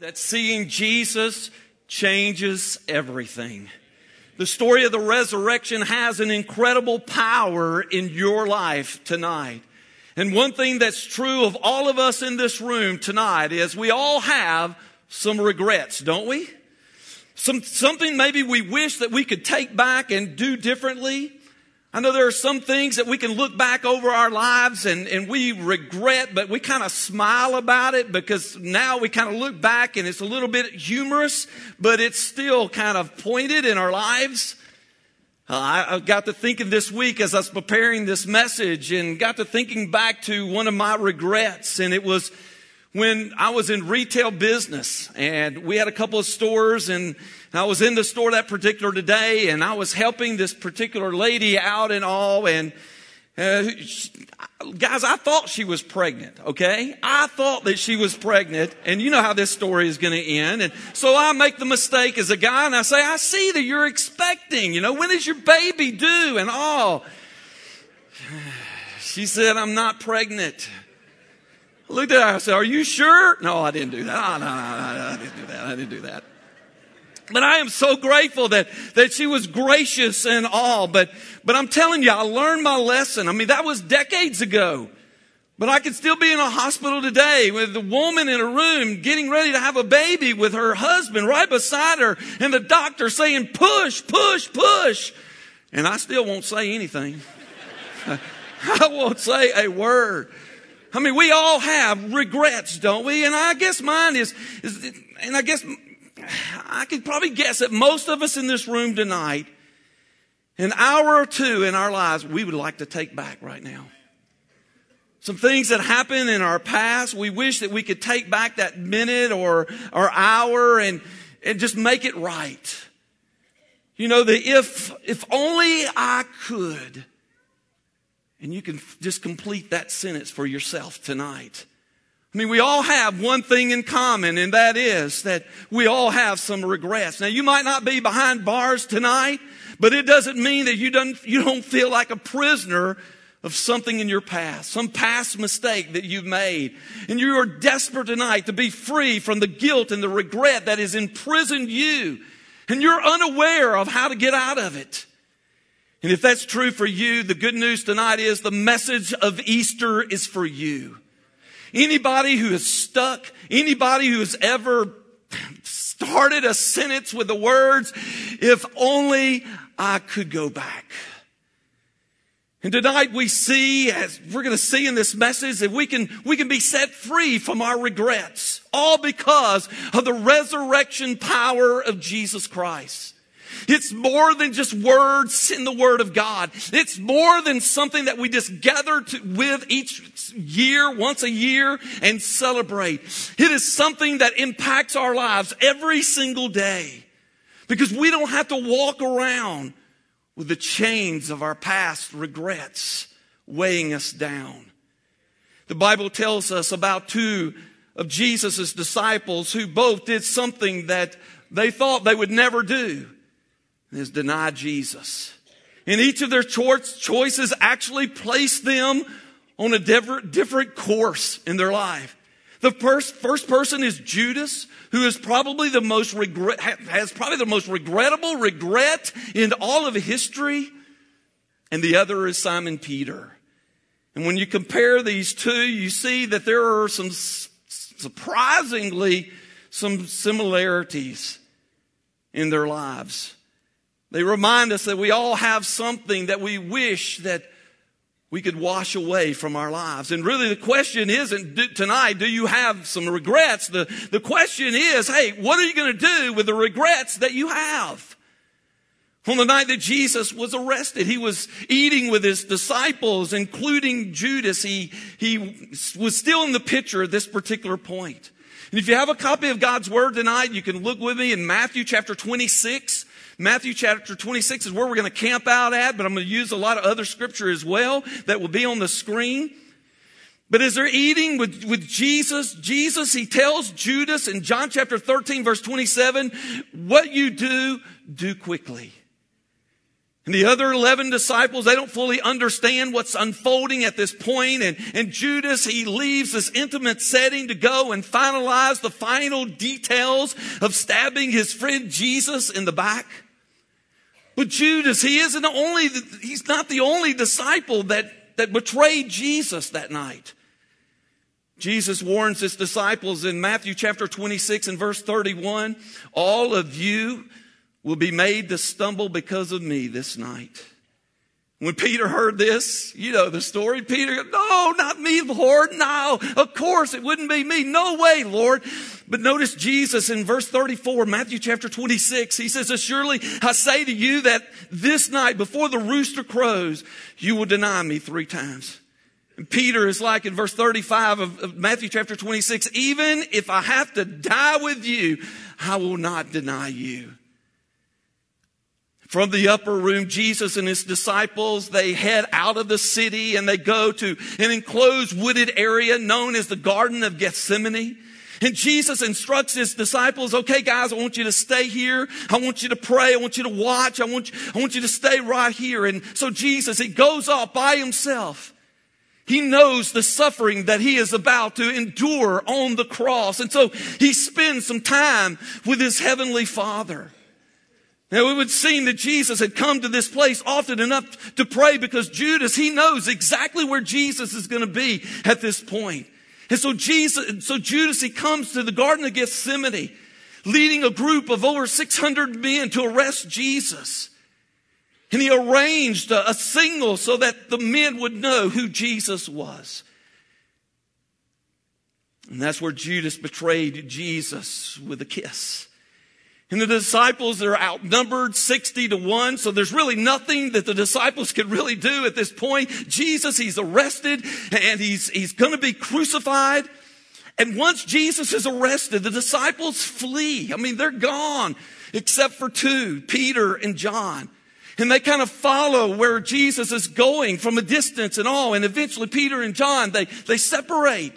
that seeing Jesus changes everything. The story of the resurrection has an incredible power in your life tonight. And one thing that's true of all of us in this room tonight is we all have some regrets, don't we? Some, something maybe we wish that we could take back and do differently. I know there are some things that we can look back over our lives and, and we regret, but we kind of smile about it because now we kind of look back and it's a little bit humorous, but it's still kind of pointed in our lives. Uh, I, I got to thinking this week as I was preparing this message and got to thinking back to one of my regrets and it was when I was in retail business and we had a couple of stores and I was in the store that particular day and I was helping this particular lady out and all and uh, guys, I thought she was pregnant, okay? I thought that she was pregnant, and you know how this story is going to end. And so I make the mistake as a guy, and I say, I see that you're expecting, you know, when is your baby due? And all. She said, I'm not pregnant. I looked at her, I said, Are you sure? No, I didn't do that. Oh, no, no, no, I didn't do that. I didn't do that. But I am so grateful that, that she was gracious and all. But, but I'm telling you, I learned my lesson. I mean, that was decades ago. But I could still be in a hospital today with a woman in a room getting ready to have a baby with her husband right beside her and the doctor saying, push, push, push. And I still won't say anything. I won't say a word. I mean, we all have regrets, don't we? And I guess mine is, is and I guess I could probably guess that most of us in this room tonight, an hour or two in our lives, we would like to take back right now. Some things that happened in our past, we wish that we could take back that minute or, or hour and, and just make it right. You know, the if, if only I could. And you can just complete that sentence for yourself tonight. I mean, we all have one thing in common, and that is that we all have some regrets. Now, you might not be behind bars tonight, but it doesn't mean that you don't, you don't feel like a prisoner of something in your past, some past mistake that you've made. And you are desperate tonight to be free from the guilt and the regret that has imprisoned you. And you're unaware of how to get out of it. And if that's true for you, the good news tonight is the message of Easter is for you. Anybody who is stuck, anybody who has ever started a sentence with the words, if only I could go back. And tonight we see, as we're going to see in this message, that we can, we can be set free from our regrets, all because of the resurrection power of Jesus Christ. It's more than just words in the Word of God. It's more than something that we just gather to, with each year, once a year, and celebrate. It is something that impacts our lives every single day. Because we don't have to walk around with the chains of our past regrets weighing us down. The Bible tells us about two of Jesus' disciples who both did something that they thought they would never do is deny Jesus. And each of their choices actually placed them on a different, different course in their life. The first, first person is Judas, who is probably the most regret, has probably the most regrettable regret in all of history. And the other is Simon Peter. And when you compare these two, you see that there are some surprisingly some similarities in their lives. They remind us that we all have something that we wish that we could wash away from our lives. And really the question isn't tonight, do you have some regrets? The, the question is, hey, what are you going to do with the regrets that you have? On the night that Jesus was arrested, he was eating with his disciples, including Judas. He, he was still in the picture at this particular point. And if you have a copy of God's Word tonight, you can look with me in Matthew chapter 26. Matthew chapter 26 is where we're going to camp out at, but I'm going to use a lot of other scripture as well that will be on the screen. But as they're eating with, with Jesus, Jesus, he tells Judas in John chapter 13 verse 27, what you do, do quickly. And the other 11 disciples, they don't fully understand what's unfolding at this point. And, and Judas, he leaves this intimate setting to go and finalize the final details of stabbing his friend Jesus in the back. But Judas, he isn't the only, he's not the only disciple that, that betrayed Jesus that night. Jesus warns his disciples in Matthew chapter 26 and verse 31, all of you will be made to stumble because of me this night. When Peter heard this, you know the story. Peter, no, not me, Lord. No, of course it wouldn't be me. No way, Lord. But notice Jesus in verse 34, Matthew chapter 26, he says, Surely I say to you that this night before the rooster crows, you will deny me three times. And Peter is like in verse 35 of, of Matthew chapter 26, even if I have to die with you, I will not deny you. From the upper room, Jesus and his disciples, they head out of the city and they go to an enclosed wooded area known as the Garden of Gethsemane. And Jesus instructs his disciples, okay, guys, I want you to stay here. I want you to pray. I want you to watch. I want you, I want you to stay right here. And so Jesus, he goes off by himself. He knows the suffering that he is about to endure on the cross. And so he spends some time with his heavenly father. Now it would seem that Jesus had come to this place often enough to pray because Judas, he knows exactly where Jesus is going to be at this point. And so Jesus, so Judas, he comes to the Garden of Gethsemane, leading a group of over 600 men to arrest Jesus. And he arranged a, a signal so that the men would know who Jesus was. And that's where Judas betrayed Jesus with a kiss. And the disciples are outnumbered 60 to 1. So there's really nothing that the disciples could really do at this point. Jesus, he's arrested and he's, he's going to be crucified. And once Jesus is arrested, the disciples flee. I mean, they're gone except for two, Peter and John. And they kind of follow where Jesus is going from a distance and all. And eventually Peter and John, they, they separate.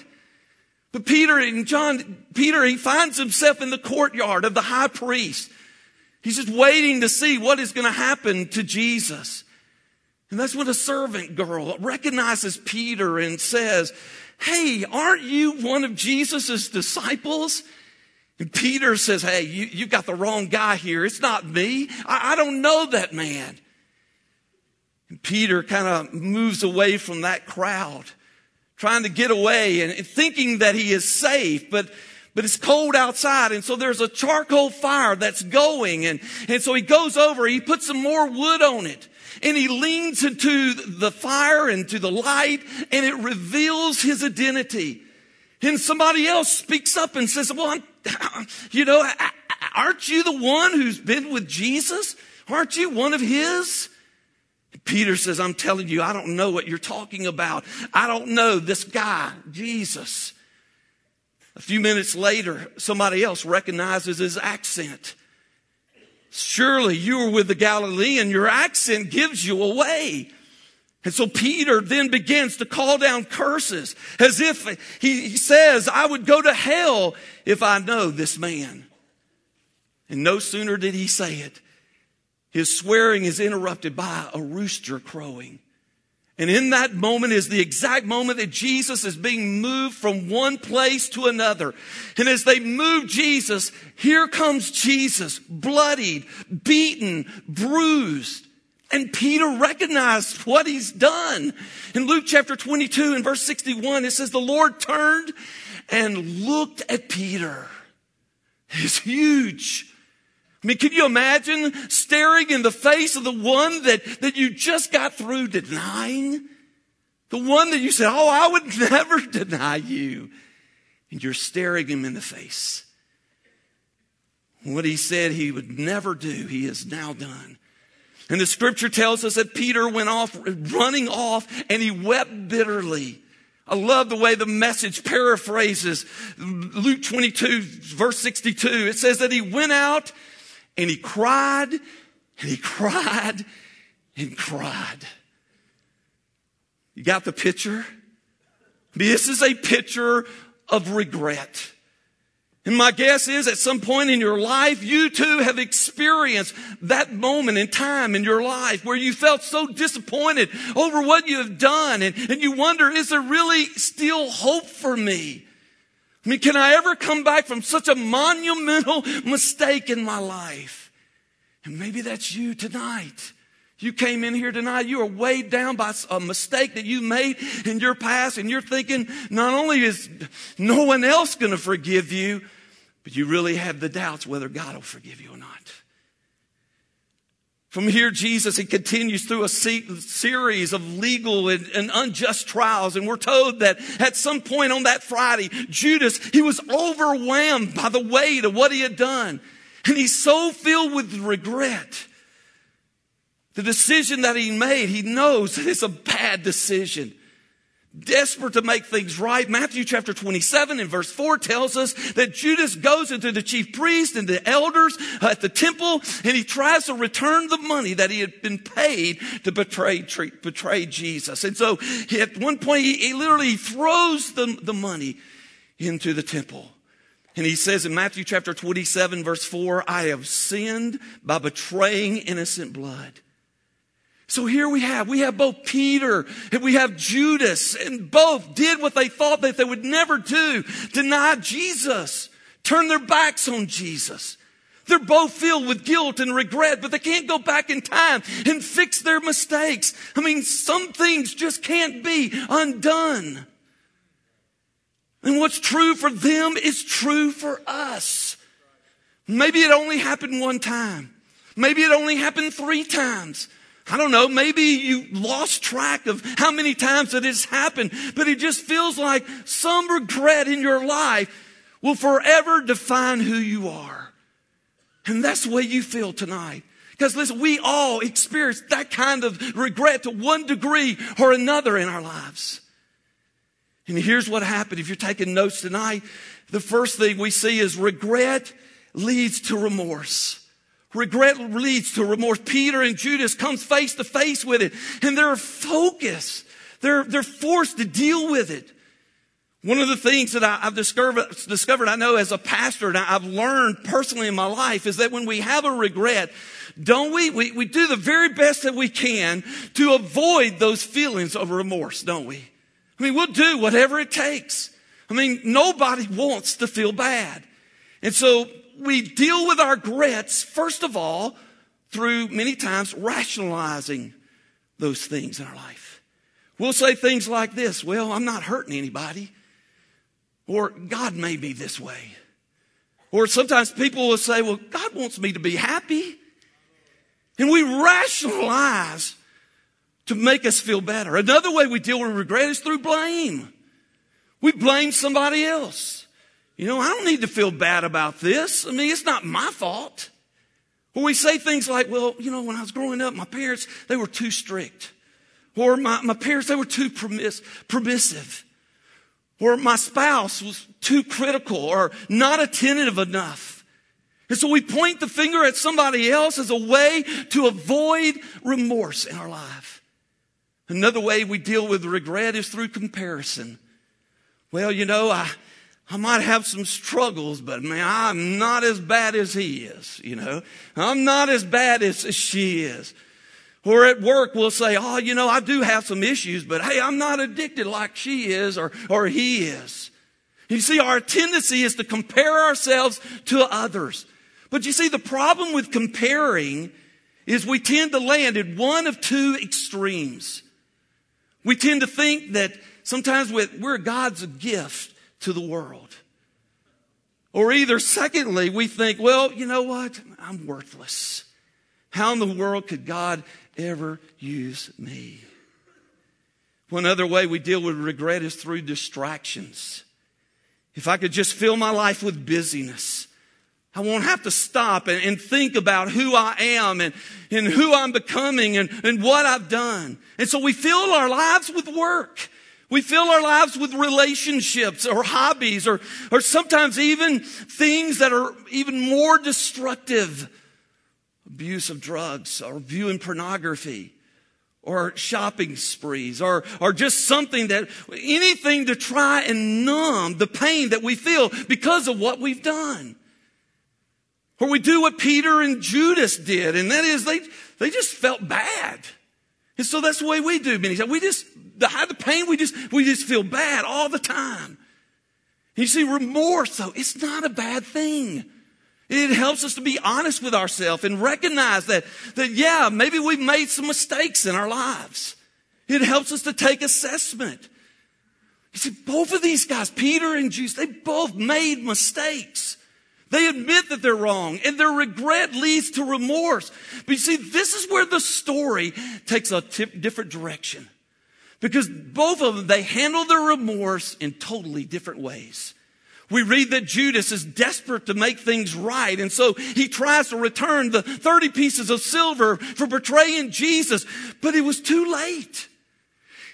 But Peter and John, Peter, he finds himself in the courtyard of the high priest. He's just waiting to see what is going to happen to Jesus. And that's when a servant girl recognizes Peter and says, Hey, aren't you one of Jesus' disciples? And Peter says, Hey, you, you've got the wrong guy here. It's not me. I, I don't know that man. And Peter kind of moves away from that crowd trying to get away and thinking that he is safe, but but it's cold outside. And so there's a charcoal fire that's going. And, and so he goes over, he puts some more wood on it and he leans into the fire and to the light and it reveals his identity. And somebody else speaks up and says, well, I'm, you know, aren't you the one who's been with Jesus? Aren't you one of his? Peter says, I'm telling you, I don't know what you're talking about. I don't know this guy, Jesus. A few minutes later, somebody else recognizes his accent. Surely you were with the Galilean. Your accent gives you away. And so Peter then begins to call down curses as if he, he says, I would go to hell if I know this man. And no sooner did he say it his swearing is interrupted by a rooster crowing. And in that moment is the exact moment that Jesus is being moved from one place to another. And as they move Jesus, here comes Jesus, bloodied, beaten, bruised. And Peter recognized what he's done. In Luke chapter 22 and verse 61, it says, the Lord turned and looked at Peter. He's huge. I mean, can you imagine staring in the face of the one that, that you just got through denying? The one that you said, Oh, I would never deny you. And you're staring him in the face. What he said he would never do, he has now done. And the scripture tells us that Peter went off, running off, and he wept bitterly. I love the way the message paraphrases Luke 22, verse 62. It says that he went out and he cried and he cried and cried. You got the picture? This is a picture of regret. And my guess is at some point in your life, you too have experienced that moment in time in your life where you felt so disappointed over what you have done and, and you wonder, is there really still hope for me? I mean, can I ever come back from such a monumental mistake in my life? And maybe that's you tonight. You came in here tonight, you are weighed down by a mistake that you made in your past, and you're thinking, not only is no one else going to forgive you, but you really have the doubts whether God will forgive you or not. From here, Jesus, he continues through a series of legal and, and, unjust trials. And we're told that at some point on that Friday, Judas, he was overwhelmed by the weight of what he had done. And he's so filled with regret the decision that he made, he knows that it's a bad decision. Desperate to make things right. Matthew chapter 27 and verse 4 tells us that Judas goes into the chief priest and the elders uh, at the temple and he tries to return the money that he had been paid to betray, betray Jesus. And so at one point he, he literally throws the, the money into the temple. And he says in Matthew chapter 27 verse 4, I have sinned by betraying innocent blood. So here we have, we have both Peter and we have Judas and both did what they thought that they would never do. Deny Jesus. Turn their backs on Jesus. They're both filled with guilt and regret, but they can't go back in time and fix their mistakes. I mean, some things just can't be undone. And what's true for them is true for us. Maybe it only happened one time. Maybe it only happened three times. I don't know, maybe you lost track of how many times it has happened, but it just feels like some regret in your life will forever define who you are. And that's the way you feel tonight. Because listen, we all experience that kind of regret to one degree or another in our lives. And here's what happened. If you're taking notes tonight, the first thing we see is regret leads to remorse. Regret leads to remorse. Peter and Judas comes face to face with it and they're focused. They're, they're forced to deal with it. One of the things that I, have discovered, discovered, I know as a pastor, and I've learned personally in my life is that when we have a regret, don't we? We, we do the very best that we can to avoid those feelings of remorse, don't we? I mean, we'll do whatever it takes. I mean, nobody wants to feel bad. And so we deal with our regrets, first of all, through many times rationalizing those things in our life. We'll say things like this Well, I'm not hurting anybody. Or God made me this way. Or sometimes people will say, Well, God wants me to be happy. And we rationalize to make us feel better. Another way we deal with regret is through blame. We blame somebody else. You know, I don't need to feel bad about this. I mean, it's not my fault. Or we say things like, well, you know, when I was growing up, my parents, they were too strict. Or my, my parents, they were too permiss, permissive. Or my spouse was too critical or not attentive enough. And so we point the finger at somebody else as a way to avoid remorse in our life. Another way we deal with regret is through comparison. Well, you know, I, I might have some struggles, but man, I'm not as bad as he is, you know. I'm not as bad as she is. Or at work, we'll say, oh, you know, I do have some issues, but hey, I'm not addicted like she is or, or he is. You see, our tendency is to compare ourselves to others. But you see, the problem with comparing is we tend to land at one of two extremes. We tend to think that sometimes we're God's gift to the world. Or either, secondly, we think, well, you know what? I'm worthless. How in the world could God ever use me? One other way we deal with regret is through distractions. If I could just fill my life with busyness, I won't have to stop and, and, think about who I am and, and who I'm becoming and, and what I've done. And so we fill our lives with work. We fill our lives with relationships or hobbies or, or sometimes even things that are even more destructive. Abuse of drugs or viewing pornography or shopping sprees or, or just something that, anything to try and numb the pain that we feel because of what we've done. Or we do what Peter and Judas did, and that is they, they just felt bad. And so that's the way we do many times. We just, the hide the pain, we just, we just feel bad all the time. You see, remorse though, it's not a bad thing. It helps us to be honest with ourselves and recognize that, that yeah, maybe we've made some mistakes in our lives. It helps us to take assessment. You see, both of these guys, Peter and Jesus, they both made mistakes. They admit that they're wrong and their regret leads to remorse. But you see, this is where the story takes a different direction. Because both of them, they handle their remorse in totally different ways. We read that Judas is desperate to make things right. And so he tries to return the 30 pieces of silver for betraying Jesus, but it was too late.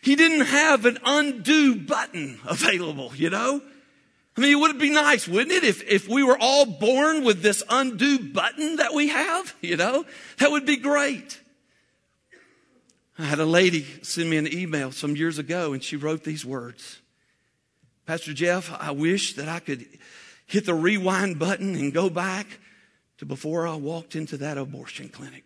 He didn't have an undo button available, you know? I mean, it would be nice, wouldn't it, if, if we were all born with this undo button that we have, you know? That would be great. I had a lady send me an email some years ago and she wrote these words. Pastor Jeff, I wish that I could hit the rewind button and go back to before I walked into that abortion clinic.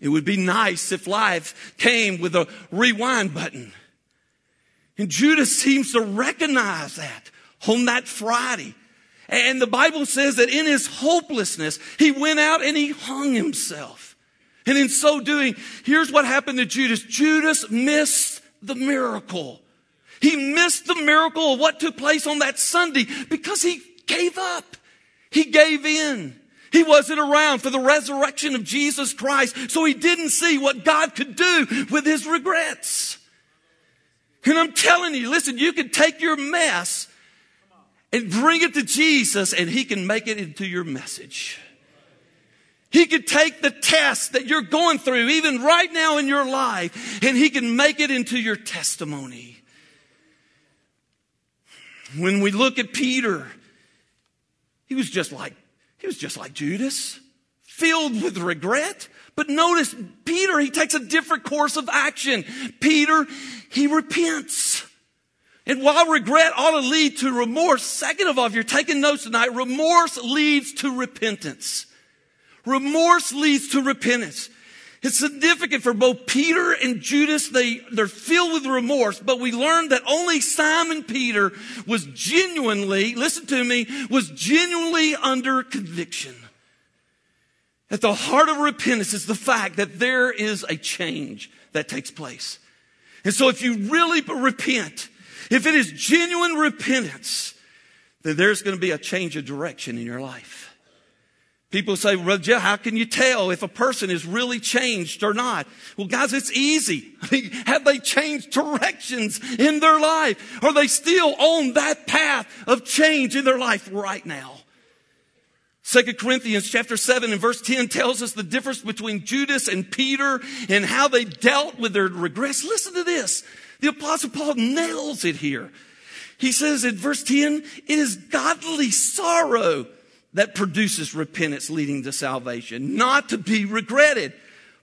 It would be nice if life came with a rewind button. And Judas seems to recognize that on that Friday. And the Bible says that in his hopelessness, he went out and he hung himself. And in so doing, here's what happened to Judas. Judas missed the miracle. He missed the miracle of what took place on that Sunday because he gave up. He gave in. He wasn't around for the resurrection of Jesus Christ, so he didn't see what God could do with his regrets. And I'm telling you, listen, you can take your mess and bring it to Jesus and he can make it into your message. He could take the test that you're going through, even right now in your life, and he can make it into your testimony. When we look at Peter, he was just like, he was just like Judas, filled with regret. But notice, Peter, he takes a different course of action. Peter, he repents. And while regret ought to lead to remorse, second of all, if you're taking notes tonight, remorse leads to repentance. Remorse leads to repentance. It's significant for both Peter and Judas. They, they're filled with remorse, but we learned that only Simon Peter was genuinely, listen to me, was genuinely under conviction. At the heart of repentance is the fact that there is a change that takes place. And so if you really repent, if it is genuine repentance, then there's going to be a change of direction in your life. People say, well, Jeff, how can you tell if a person is really changed or not? Well, guys, it's easy. Have they changed directions in their life? Are they still on that path of change in their life right now? Second Corinthians chapter 7 and verse 10 tells us the difference between Judas and Peter and how they dealt with their regrets. Listen to this. The apostle Paul nails it here. He says in verse 10, it is godly sorrow that produces repentance leading to salvation, not to be regretted.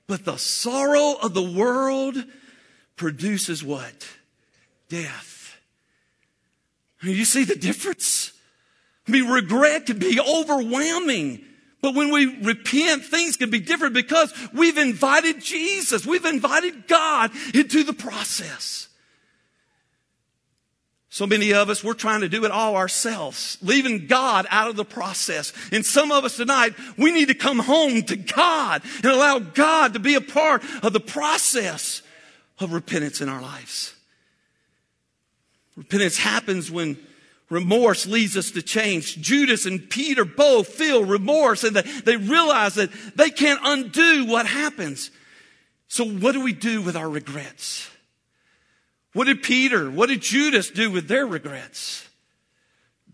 But the sorrow of the world produces what? Death. You see the difference? I mean, regret can be overwhelming. But when we repent, things can be different because we've invited Jesus. We've invited God into the process. So many of us, we're trying to do it all ourselves, leaving God out of the process. And some of us tonight, we need to come home to God and allow God to be a part of the process of repentance in our lives. Repentance happens when remorse leads us to change. Judas and Peter both feel remorse and they, they realize that they can't undo what happens. So what do we do with our regrets? What did Peter, what did Judas do with their regrets?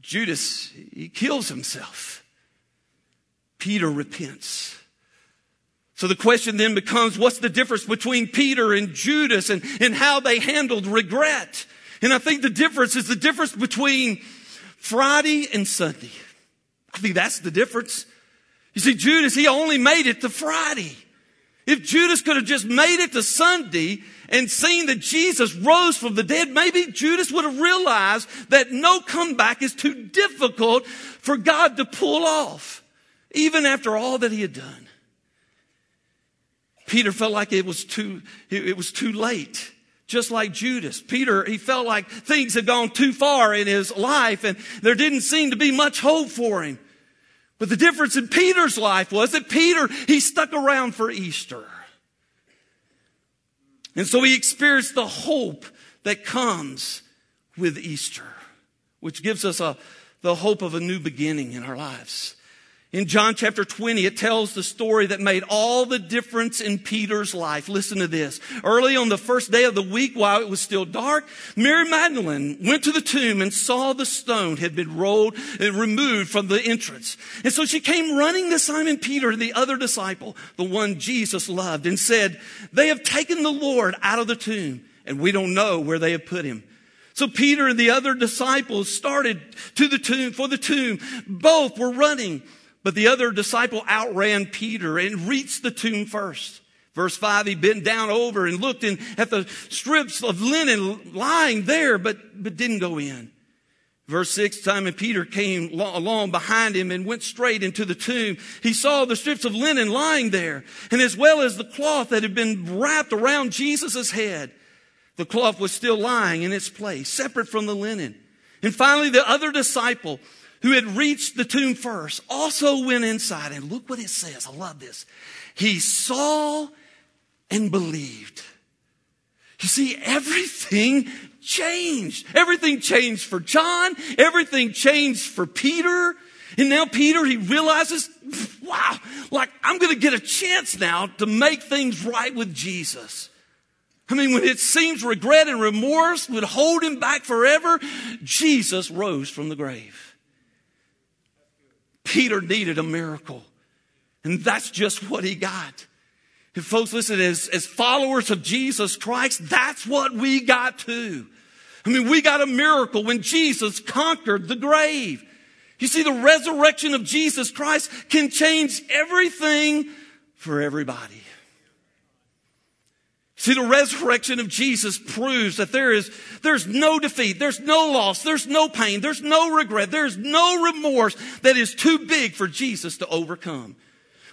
Judas, he kills himself. Peter repents. So the question then becomes, what's the difference between Peter and Judas and, and how they handled regret? And I think the difference is the difference between Friday and Sunday. I think that's the difference. You see, Judas, he only made it to Friday. If Judas could have just made it to Sunday and seen that Jesus rose from the dead, maybe Judas would have realized that no comeback is too difficult for God to pull off, even after all that he had done. Peter felt like it was too, it was too late. Just like Judas. Peter, he felt like things had gone too far in his life and there didn't seem to be much hope for him. But the difference in Peter's life was that Peter, he stuck around for Easter. And so we experience the hope that comes with Easter, which gives us a, the hope of a new beginning in our lives. In John chapter 20, it tells the story that made all the difference in Peter's life. Listen to this. Early on the first day of the week, while it was still dark, Mary Magdalene went to the tomb and saw the stone had been rolled and removed from the entrance. And so she came running to Simon Peter, the other disciple, the one Jesus loved, and said, They have taken the Lord out of the tomb, and we don't know where they have put him. So Peter and the other disciples started to the tomb, for the tomb. Both were running. But the other disciple outran Peter and reached the tomb first. Verse 5, he bent down over and looked in at the strips of linen lying there, but, but didn't go in. Verse 6, Simon Peter came along behind him and went straight into the tomb. He saw the strips of linen lying there, and as well as the cloth that had been wrapped around Jesus' head. The cloth was still lying in its place, separate from the linen. And finally, the other disciple, who had reached the tomb first, also went inside. And look what it says. I love this. He saw and believed. You see, everything changed. Everything changed for John. Everything changed for Peter. And now Peter, he realizes, wow, like I'm going to get a chance now to make things right with Jesus. I mean, when it seems regret and remorse would hold him back forever, Jesus rose from the grave. Peter needed a miracle. And that's just what he got. And folks, listen, as, as followers of Jesus Christ, that's what we got too. I mean, we got a miracle when Jesus conquered the grave. You see, the resurrection of Jesus Christ can change everything for everybody. See, the resurrection of Jesus proves that there is, there's no defeat, there's no loss, there's no pain, there's no regret, there's no remorse that is too big for Jesus to overcome.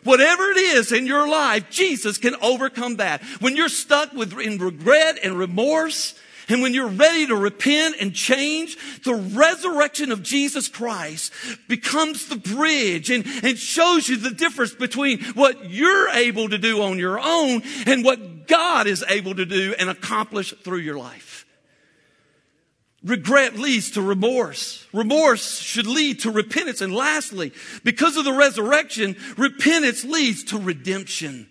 Whatever it is in your life, Jesus can overcome that. When you're stuck with in regret and remorse, and when you're ready to repent and change, the resurrection of Jesus Christ becomes the bridge and, and shows you the difference between what you're able to do on your own and what God is able to do and accomplish through your life. Regret leads to remorse. Remorse should lead to repentance. And lastly, because of the resurrection, repentance leads to redemption.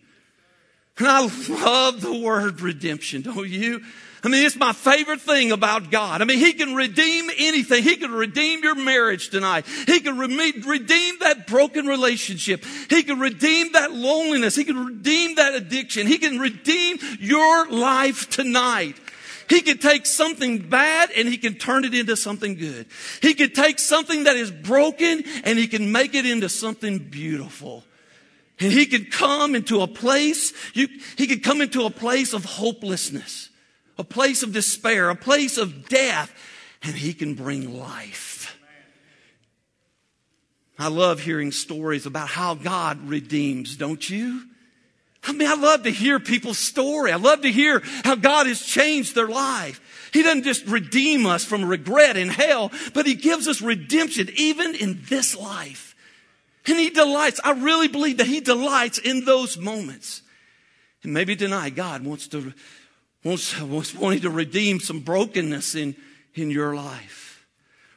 And I love the word redemption, don't you? I mean, it's my favorite thing about God. I mean, He can redeem anything. He can redeem your marriage tonight. He can re- redeem that broken relationship. He can redeem that loneliness. He can redeem that addiction. He can redeem your life tonight. He can take something bad and he can turn it into something good. He can take something that is broken and he can make it into something beautiful. And he can come into a place, you, he can come into a place of hopelessness a place of despair, a place of death, and He can bring life. I love hearing stories about how God redeems, don't you? I mean, I love to hear people's story. I love to hear how God has changed their life. He doesn't just redeem us from regret in hell, but He gives us redemption even in this life. And He delights. I really believe that He delights in those moments. And maybe tonight God wants to wants, wants wanting to redeem some brokenness in, in your life.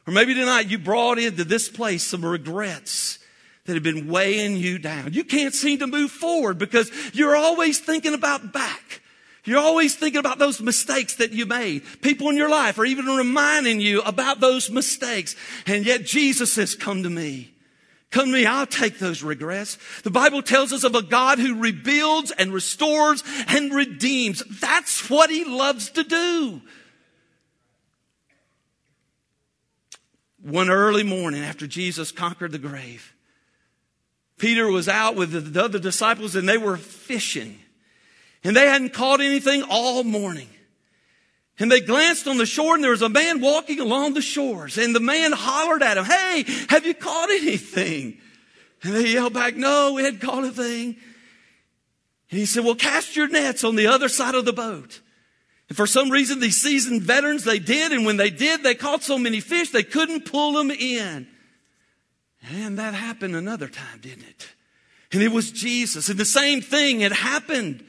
Or maybe tonight you brought into this place some regrets that have been weighing you down. You can't seem to move forward because you're always thinking about back. You're always thinking about those mistakes that you made. People in your life are even reminding you about those mistakes. And yet Jesus says, come to me. Come to me, I'll take those regrets. The Bible tells us of a God who rebuilds and restores and redeems. That's what he loves to do. One early morning after Jesus conquered the grave, Peter was out with the other disciples and they were fishing. And they hadn't caught anything all morning. And they glanced on the shore and there was a man walking along the shores. And the man hollered at him, Hey, have you caught anything? And they yelled back, No, we hadn't caught a thing. And he said, Well, cast your nets on the other side of the boat. And for some reason, these seasoned veterans, they did. And when they did, they caught so many fish, they couldn't pull them in. And that happened another time, didn't it? And it was Jesus. And the same thing had happened.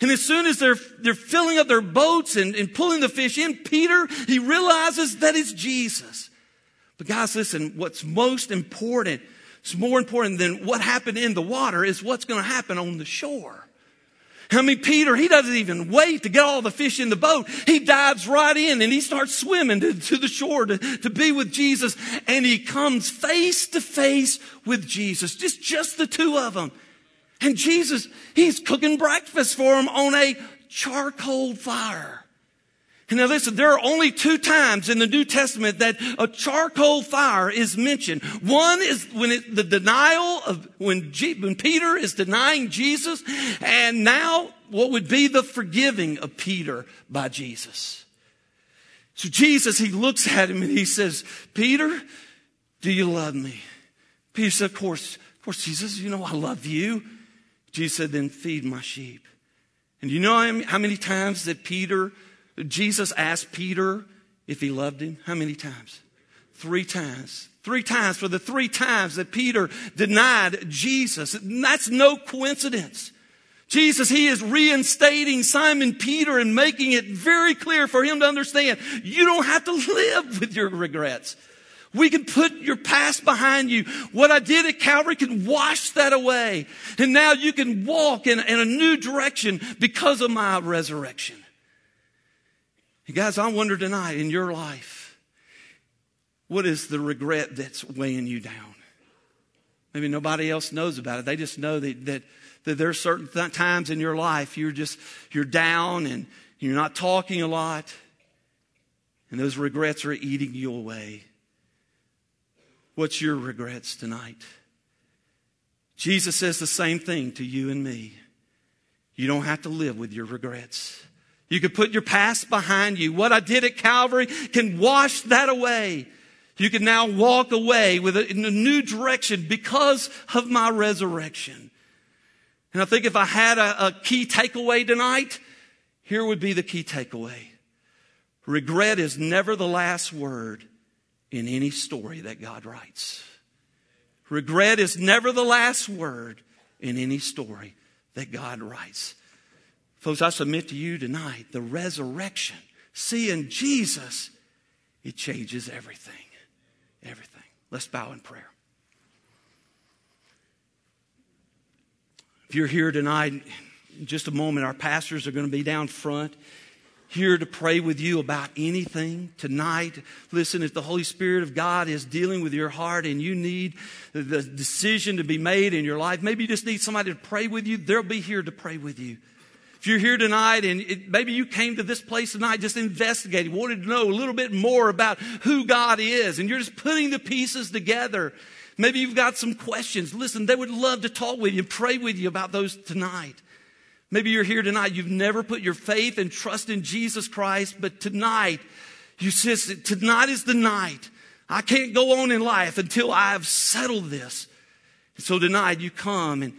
And as soon as they're, they're filling up their boats and, and pulling the fish in, Peter, he realizes that it's Jesus. But guys, listen, what's most important, it's more important than what happened in the water is what's going to happen on the shore. I mean, Peter, he doesn't even wait to get all the fish in the boat. He dives right in and he starts swimming to, to the shore to, to be with Jesus. And he comes face to face with Jesus. Just, just the two of them. And Jesus, he's cooking breakfast for them on a charcoal fire. And now listen, there are only two times in the New Testament that a charcoal fire is mentioned. One is when it, the denial of when, G, when Peter is denying Jesus, and now what would be the forgiving of Peter by Jesus. So Jesus, he looks at him and he says, Peter, do you love me? Peter said, of course, of course, Jesus, you know I love you. Jesus said, then feed my sheep. And you know how many times that Peter Jesus asked Peter if he loved him. How many times? Three times. Three times for the three times that Peter denied Jesus. And that's no coincidence. Jesus, he is reinstating Simon Peter and making it very clear for him to understand you don't have to live with your regrets. We can put your past behind you. What I did at Calvary can wash that away. And now you can walk in, in a new direction because of my resurrection. And guys, I wonder tonight in your life, what is the regret that's weighing you down? Maybe nobody else knows about it. They just know that, that, that there are certain th- times in your life you're just, you're down and you're not talking a lot. And those regrets are eating you away. What's your regrets tonight? Jesus says the same thing to you and me. You don't have to live with your regrets. You can put your past behind you. What I did at Calvary can wash that away. You can now walk away with a, in a new direction because of my resurrection. And I think if I had a, a key takeaway tonight, here would be the key takeaway. Regret is never the last word in any story that God writes. Regret is never the last word in any story that God writes. Folks, I submit to you tonight the resurrection, seeing Jesus, it changes everything. Everything. Let's bow in prayer. If you're here tonight, in just a moment, our pastors are going to be down front here to pray with you about anything tonight. Listen, if the Holy Spirit of God is dealing with your heart and you need the decision to be made in your life, maybe you just need somebody to pray with you, they'll be here to pray with you. If you're here tonight and it, maybe you came to this place tonight just investigating, wanted to know a little bit more about who God is, and you're just putting the pieces together. Maybe you've got some questions. Listen, they would love to talk with you pray with you about those tonight. Maybe you're here tonight, you've never put your faith and trust in Jesus Christ, but tonight, you said, tonight is the night. I can't go on in life until I have settled this. So tonight you come and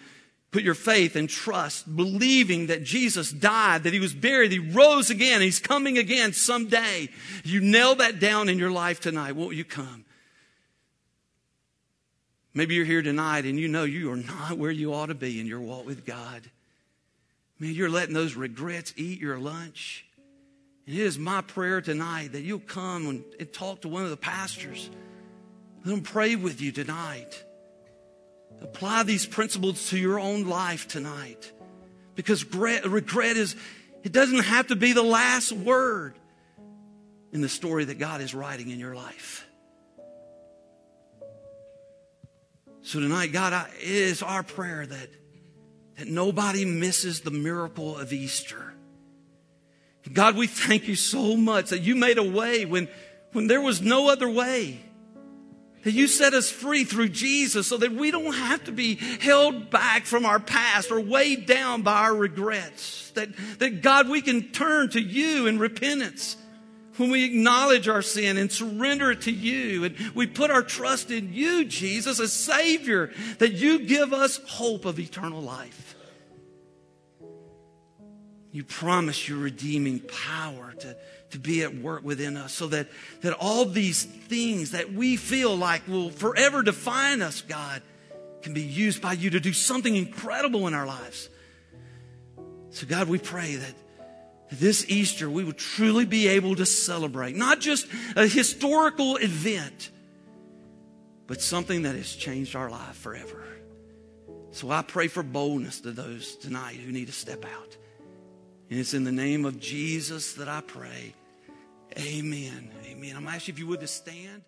Put your faith and trust, believing that Jesus died, that he was buried, he rose again, he's coming again someday. You nail that down in your life tonight. Won't you come? Maybe you're here tonight and you know you are not where you ought to be in your walk with God. Man, you're letting those regrets eat your lunch. And it is my prayer tonight that you'll come and, talk to one of the pastors. Let them pray with you tonight. Apply these principles to your own life tonight. Because regret is, it doesn't have to be the last word in the story that God is writing in your life. So tonight, God, I, it is our prayer that, that nobody misses the miracle of Easter. God, we thank you so much that you made a way when, when there was no other way. That you set us free through Jesus so that we don't have to be held back from our past or weighed down by our regrets. That, that God, we can turn to you in repentance when we acknowledge our sin and surrender it to you and we put our trust in you, Jesus, as Savior, that you give us hope of eternal life. You promise your redeeming power to to be at work within us so that, that all these things that we feel like will forever define us, God, can be used by you to do something incredible in our lives. So, God, we pray that this Easter we would truly be able to celebrate not just a historical event, but something that has changed our life forever. So I pray for boldness to those tonight who need to step out. And it's in the name of Jesus that I pray. Amen. Amen. I'm going to ask you if you would to stand.